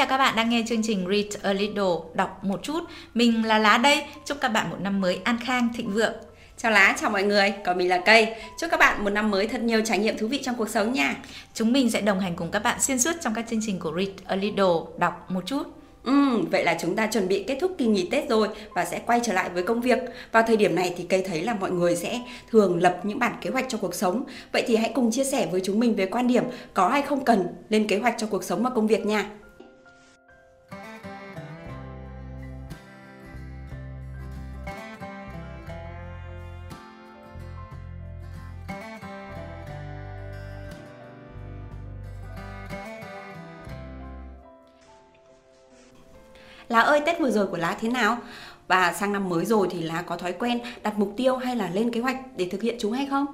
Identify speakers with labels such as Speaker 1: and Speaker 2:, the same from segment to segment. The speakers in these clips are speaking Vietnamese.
Speaker 1: Chào các bạn đang nghe chương trình Read a Little, đọc một chút. Mình là Lá đây, chúc các bạn một năm mới an khang, thịnh vượng.
Speaker 2: Chào Lá, chào mọi người, còn mình là Cây. Chúc các bạn một năm mới thật nhiều trải nghiệm thú vị trong cuộc sống nha.
Speaker 1: Chúng mình sẽ đồng hành cùng các bạn xuyên suốt trong các chương trình của Read a Little, đọc một chút.
Speaker 2: Ừ, vậy là chúng ta chuẩn bị kết thúc kỳ nghỉ Tết rồi và sẽ quay trở lại với công việc. Vào thời điểm này thì cây thấy là mọi người sẽ thường lập những bản kế hoạch cho cuộc sống. Vậy thì hãy cùng chia sẻ với chúng mình về quan điểm có hay không cần lên kế hoạch cho cuộc sống và công việc nha. Lá ơi, Tết vừa rồi của Lá thế nào? Và sang năm mới rồi thì Lá có thói quen đặt mục tiêu hay là lên kế hoạch để thực hiện chúng hay không?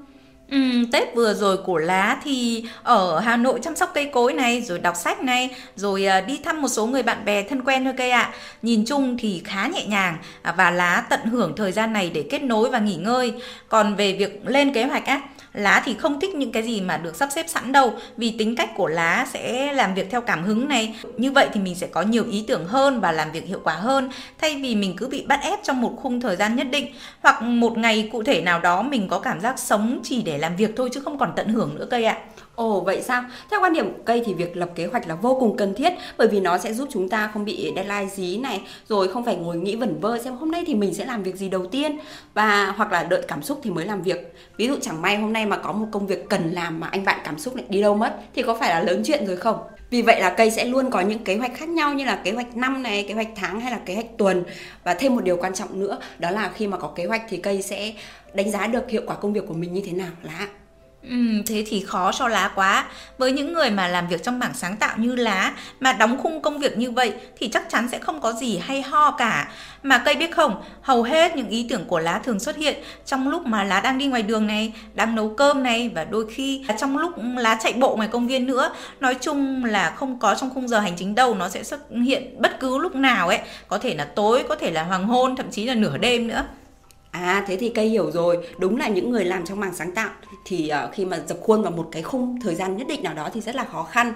Speaker 1: Ừ, Tết vừa rồi của lá thì ở Hà Nội chăm sóc cây cối này, rồi đọc sách này, rồi à, đi thăm một số người bạn bè thân quen thôi cây ạ. À. Nhìn chung thì khá nhẹ nhàng à, và lá tận hưởng thời gian này để kết nối và nghỉ ngơi. Còn về việc lên kế hoạch á, lá thì không thích những cái gì mà được sắp xếp sẵn đâu, vì tính cách của lá sẽ làm việc theo cảm hứng này. Như vậy thì mình sẽ có nhiều ý tưởng hơn và làm việc hiệu quả hơn, thay vì mình cứ bị bắt ép trong một khung thời gian nhất định. Hoặc một ngày cụ thể nào đó mình có cảm giác sống chỉ để làm việc thôi chứ không còn tận hưởng nữa cây ạ.
Speaker 2: Ồ vậy sao? Theo quan điểm của cây thì việc lập kế hoạch là vô cùng cần thiết bởi vì nó sẽ giúp chúng ta không bị deadline dí này rồi không phải ngồi nghĩ vẩn vơ xem hôm nay thì mình sẽ làm việc gì đầu tiên và hoặc là đợi cảm xúc thì mới làm việc. Ví dụ chẳng may hôm nay mà có một công việc cần làm mà anh bạn cảm xúc lại đi đâu mất thì có phải là lớn chuyện rồi không? Vì vậy là cây sẽ luôn có những kế hoạch khác nhau như là kế hoạch năm này, kế hoạch tháng hay là kế hoạch tuần. Và thêm một điều quan trọng nữa đó là khi mà có kế hoạch thì cây sẽ đánh giá được hiệu quả công việc của mình như thế nào là
Speaker 1: Ừ, thế thì khó cho lá quá. Với những người mà làm việc trong mảng sáng tạo như lá mà đóng khung công việc như vậy thì chắc chắn sẽ không có gì hay ho cả. Mà cây biết không, hầu hết những ý tưởng của lá thường xuất hiện trong lúc mà lá đang đi ngoài đường này, đang nấu cơm này và đôi khi trong lúc lá chạy bộ ngoài công viên nữa. Nói chung là không có trong khung giờ hành chính đâu, nó sẽ xuất hiện bất cứ lúc nào ấy, có thể là tối, có thể là hoàng hôn, thậm chí là nửa đêm nữa.
Speaker 2: À thế thì cây hiểu rồi, đúng là những người làm trong mảng sáng tạo thì uh, khi mà dập khuôn vào một cái khung thời gian nhất định nào đó thì rất là khó khăn.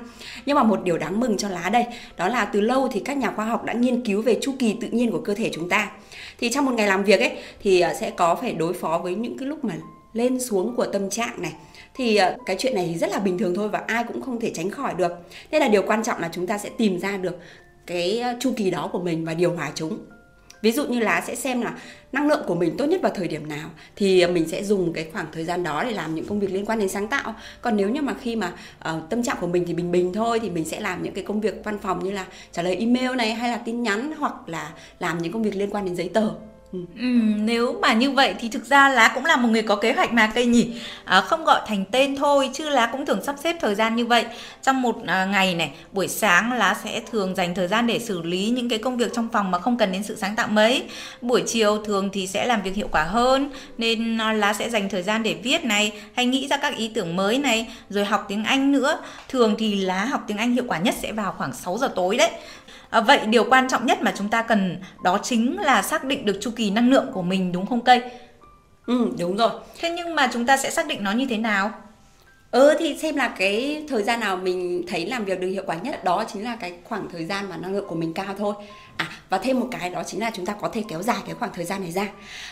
Speaker 2: Nhưng mà một điều đáng mừng cho lá đây, đó là từ lâu thì các nhà khoa học đã nghiên cứu về chu kỳ tự nhiên của cơ thể chúng ta. Thì trong một ngày làm việc ấy thì uh, sẽ có phải đối phó với những cái lúc mà lên xuống của tâm trạng này thì ờ, cái chuyện này thì rất là bình thường thôi và ai cũng không thể tránh khỏi được. Nên là điều quan trọng là chúng ta sẽ tìm ra được cái chu kỳ đó của mình và điều hòa chúng ví dụ như lá sẽ xem là năng lượng của mình tốt nhất vào thời điểm nào thì ờ, mình sẽ dùng cái khoảng thời gian đó để làm những công việc liên quan đến sáng tạo. Còn nếu như mà khi mà uh, tâm trạng của mình thì bình bình thôi thì mình sẽ làm những cái công việc văn phòng như là trả lời email này hay là tin nhắn hoặc là làm những công việc liên quan đến giấy tờ.
Speaker 1: Ừ. ừ, nếu mà như vậy thì thực ra lá cũng là một người có kế hoạch mà cây nhỉ? À, không gọi thành tên thôi chứ lá cũng thường sắp xếp thời gian như vậy. Trong một à, ngày này buổi sáng lá sẽ thường dành thời gian để xử lý những cái công việc trong phòng mà không cần đến sự sáng tạo mấy. Buổi chiều thường thì sẽ làm việc hiệu quả hơn nên à, lá sẽ dành thời gian để viết này hay nghĩ ra các ý tưởng mới này rồi học tiếng Anh nữa. Thường thì lá học tiếng Anh hiệu quả nhất sẽ vào khoảng 6 giờ tối đấy. À, vậy điều quan trọng nhất mà chúng ta cần đó chính là xác định được chu kỳ năng lượng của mình đúng không cây?
Speaker 2: Ừ đúng rồi.
Speaker 1: Thế nhưng mà chúng ta sẽ xác định nó như thế nào?
Speaker 2: Ừ thì xem là cái thời gian nào mình thấy làm việc được hiệu quả nhất. Đó chính là cái khoảng thời gian mà năng lượng của mình cao thôi. À và thêm một cái đó chính là chúng ta có thể kéo dài cái khoảng thời gian này ra.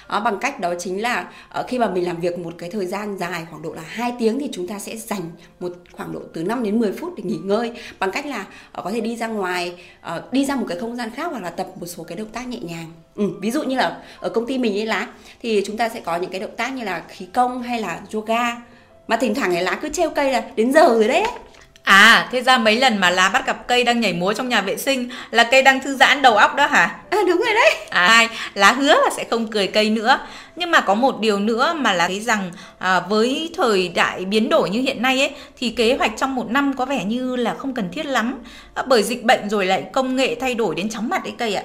Speaker 2: À, bằng cách đó chính là uh, khi mà mình làm việc một cái thời gian dài khoảng độ là 2 tiếng thì chúng ta sẽ dành một khoảng độ từ 5 đến 10 phút để nghỉ ngơi. Bằng cách là uh, có thể đi ra ngoài uh, đi ra một cái không gian khác hoặc là tập một số cái động tác nhẹ nhàng. Ừ, ví dụ như là ở công ty mình ấy lá thì chúng ta sẽ có những cái động tác như là khí công hay là yoga mà thỉnh thoảng cái lá cứ treo cây là đến giờ rồi đấy
Speaker 1: À, thế ra mấy lần mà lá bắt gặp cây đang nhảy múa trong nhà vệ sinh là cây đang thư giãn đầu óc đó hả?
Speaker 2: À đúng rồi đấy.
Speaker 1: À, lá hứa là sẽ không cười cây nữa. Nhưng mà có một điều nữa mà lá thấy rằng à, với thời đại biến đổi như hiện nay ấy thì kế hoạch trong một năm có vẻ như là không cần thiết lắm. À, bởi dịch bệnh rồi lại công nghệ thay đổi đến chóng mặt đấy cây ạ.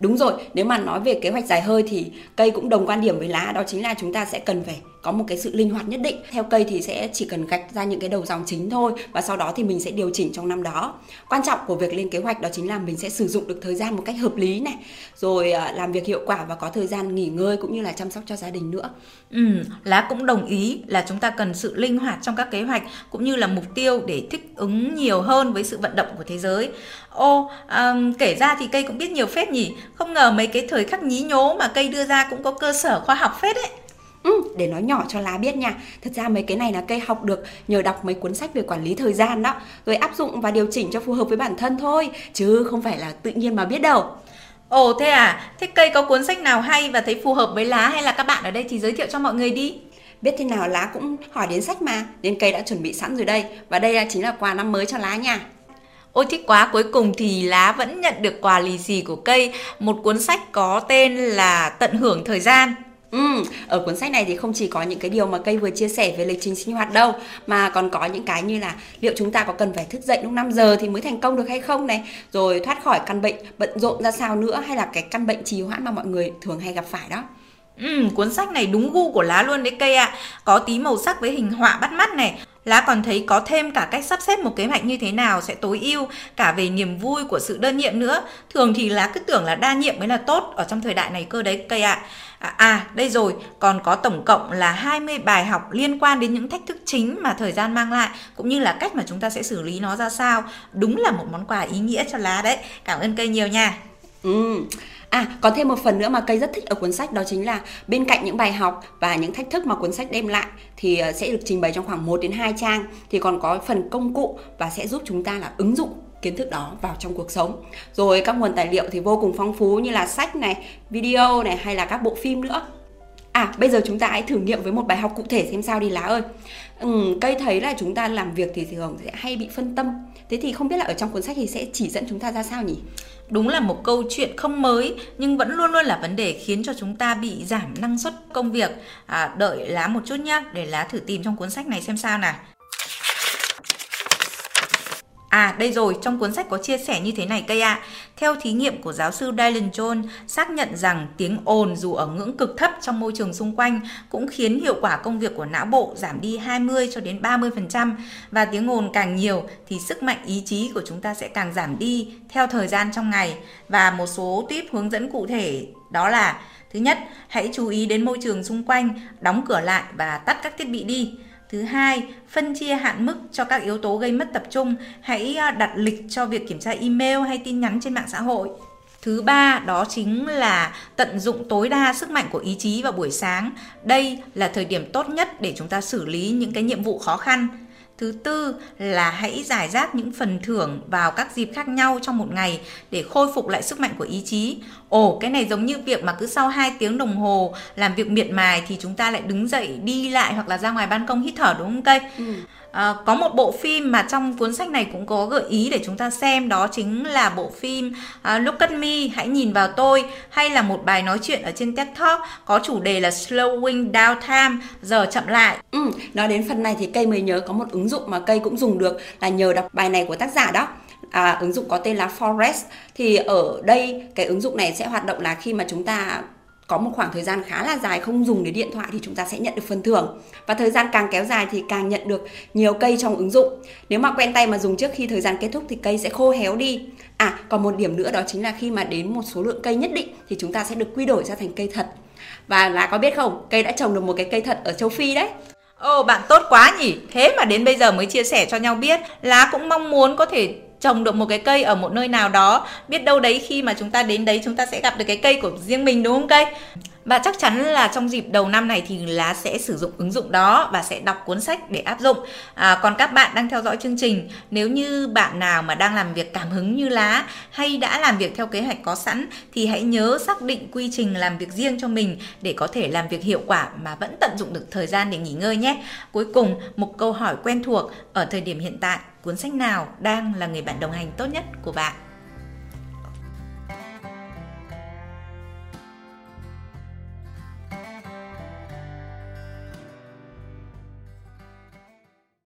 Speaker 2: Đúng rồi, nếu mà nói về kế hoạch dài hơi thì cây cũng đồng quan điểm với lá đó chính là chúng ta sẽ cần phải có một cái sự linh hoạt nhất định. Theo cây thì sẽ chỉ cần gạch ra những cái đầu dòng chính thôi và sau đó thì mình sẽ điều chỉnh trong năm đó. Quan trọng của việc lên kế hoạch đó chính là mình sẽ sử dụng được thời gian một cách hợp lý này rồi à, làm việc hiệu quả và có thời gian nghỉ ngơi cũng như là chăm sóc cho gia đình nữa.
Speaker 1: Ừ lá cũng đồng ý là chúng ta cần sự linh hoạt trong các kế hoạch cũng như là mục tiêu để thích ứng nhiều hơn với sự vận động của thế giới. Ô um, kể ra thì cây cũng biết nhiều phép nhỉ. Không ngờ mấy cái thời khắc nhí nhố mà cây đưa ra cũng có cơ sở khoa học phết ấy.
Speaker 2: Ừ, để nói nhỏ cho lá biết nha. Thật ra mấy cái này là cây học được nhờ đọc mấy cuốn sách về quản lý thời gian đó Rồi áp dụng và điều chỉnh cho phù hợp với bản thân thôi Chứ không phải là tự nhiên mà biết đâu.
Speaker 1: Ồ thế à, thế cây có cuốn sách nào hay và thấy phù hợp với lá hay là các bạn ở đây thì giới thiệu cho mọi người đi?
Speaker 2: Biết thế nào lá cũng hỏi đến sách mà Nên cây đã chuẩn bị sẵn rồi đây. Và đây chính là quà năm mới cho lá nha.
Speaker 1: Ôi thích quá, cuối cùng thì lá vẫn nhận được quà lì xì của cây Một cuốn sách có tên là Tận hưởng thời gian
Speaker 2: Ừ, ở cuốn sách này thì không chỉ có những cái điều mà cây vừa chia sẻ về lịch trình sinh hoạt đâu mà còn có những cái như là liệu chúng ta có cần phải thức dậy lúc 5 giờ thì mới thành công được hay không này, rồi thoát khỏi căn bệnh bận rộn ra sao nữa hay là cái căn bệnh trì hoãn mà mọi người thường hay gặp phải đó.
Speaker 1: Ừ, cuốn sách này đúng gu của lá luôn đấy cây ạ. À. Có tí màu sắc với hình họa bắt mắt này. Lá còn thấy có thêm cả cách sắp xếp một kế hoạch như thế nào sẽ tối ưu cả về niềm vui của sự đơn nhiệm nữa. Thường thì lá cứ tưởng là đa nhiệm mới là tốt ở trong thời đại này cơ đấy cây ạ. À. à, đây rồi, còn có tổng cộng là 20 bài học liên quan đến những thách thức chính mà thời gian mang lại cũng như là cách mà chúng ta sẽ xử lý nó ra sao. Đúng là một món quà ý nghĩa cho lá đấy. Cảm ơn cây nhiều nha.
Speaker 2: Ừ. À, còn thêm một phần nữa mà cây rất thích ở cuốn sách đó chính là bên cạnh những bài học và những thách thức mà cuốn sách đem lại thì ờ, sẽ được trình bày trong khoảng 1 đến 2 trang thì còn có phần công cụ và sẽ giúp chúng ta là ứng dụng kiến thức đó vào trong cuộc sống. Rồi các nguồn tài liệu thì vô cùng phong phú như là sách này, video này hay là các bộ phim nữa. À, bây giờ chúng ta hãy thử nghiệm với một bài học cụ thể xem sao đi lá ơi. Ừ, cây thấy là chúng ta làm việc thì thường sẽ hay bị phân tâm. Thế thì không biết là ở trong cuốn sách thì sẽ chỉ dẫn chúng ta ra sao nhỉ?
Speaker 1: Đúng là một câu chuyện không mới nhưng vẫn luôn luôn là vấn đề khiến cho chúng ta bị giảm năng suất công việc. À, đợi lá một chút nhá để lá thử tìm trong cuốn sách này xem sao nào. À đây rồi, trong cuốn sách có chia sẻ như thế này cây ạ. À. Theo thí nghiệm của giáo sư Dylan John xác nhận rằng tiếng ồn dù ở ngưỡng cực thấp trong môi trường xung quanh cũng khiến hiệu quả công việc của não bộ giảm đi 20 cho đến 30% và tiếng ồn càng nhiều thì sức mạnh ý chí của chúng ta sẽ càng giảm đi theo thời gian trong ngày và một số tip hướng dẫn cụ thể đó là Thứ nhất, hãy chú ý đến môi trường xung quanh, đóng cửa lại và tắt các thiết bị đi. Thứ hai, phân chia hạn mức cho các yếu tố gây mất tập trung. Hãy à, đặt lịch cho việc kiểm tra email hay tin nhắn trên mạng xã hội. Thứ ba đó chính là tận dụng tối đa sức mạnh của ý chí vào buổi sáng. Đây là thời điểm tốt nhất để chúng ta xử lý những cái nhiệm vụ khó khăn. Thứ tư là hãy giải rác những phần thưởng vào các dịp khác nhau trong một ngày để khôi phục lại sức mạnh của ý chí. Ồ, cái này giống như việc mà cứ sau 2 tiếng đồng hồ làm việc miệt mài thì chúng ta lại đứng dậy đi lại hoặc là ra ngoài ban công hít thở đúng không cây? Ừ. À, có một bộ phim mà trong cuốn sách này cũng có gợi ý để chúng ta xem đó chính là bộ phim uh, Look at Me, hãy nhìn vào tôi hay là một bài nói chuyện ở trên TED Talk có chủ đề là Slowing Down Time, giờ chậm lại.
Speaker 2: Ừ, nói đến phần này thì cây mới nhớ có một ứng dụng mà cây cũng dùng được là nhờ đọc bài này của tác giả đó. À, ứng dụng có tên là Forest. Thì ở đây cái ứng dụng này sẽ hoạt động là khi mà chúng ta có một khoảng thời gian khá là dài không dùng đến điện thoại thì chúng ta sẽ nhận được phần thưởng. Và thời gian càng kéo dài thì càng nhận được nhiều cây trong ứng dụng. Nếu mà quen tay mà dùng trước khi thời gian kết thúc thì cây sẽ khô héo đi. À còn một điểm nữa đó chính là khi mà đến một số lượng cây nhất định thì chúng ta sẽ được quy đổi ra thành cây thật. Và lá có biết không cây đã trồng được một cái cây thật ở châu phi đấy.
Speaker 1: Ồ bạn tốt quá nhỉ. Thế mà đến bây giờ mới chia sẻ cho nhau biết Lá cũng mong muốn có thể trồng được một cái cây ở một nơi nào đó. Biết đâu đấy khi mà chúng ta đến đấy, chúng ta sẽ gặp được cái cây của riêng mình, đúng không cây? Và chắc chắn là trong dịp đầu năm này thì lá sẽ sử dụng ứng dụng đó và sẽ đọc cuốn sách để áp dụng. À, còn các bạn đang theo dõi chương trình nếu như bạn nào mà đang làm việc cảm hứng như lá hay đã làm việc theo kế hoạch có sẵn thì hãy nhớ xác định quy trình làm việc riêng cho mình để có thể làm việc hiệu quả mà vẫn tận dụng được thời gian để nghỉ ngơi nhé. Cuối cùng một câu hỏi quen thuộc ở thời điểm hiện tại cuốn sách nào đang là người bạn đồng hành tốt nhất của bạn?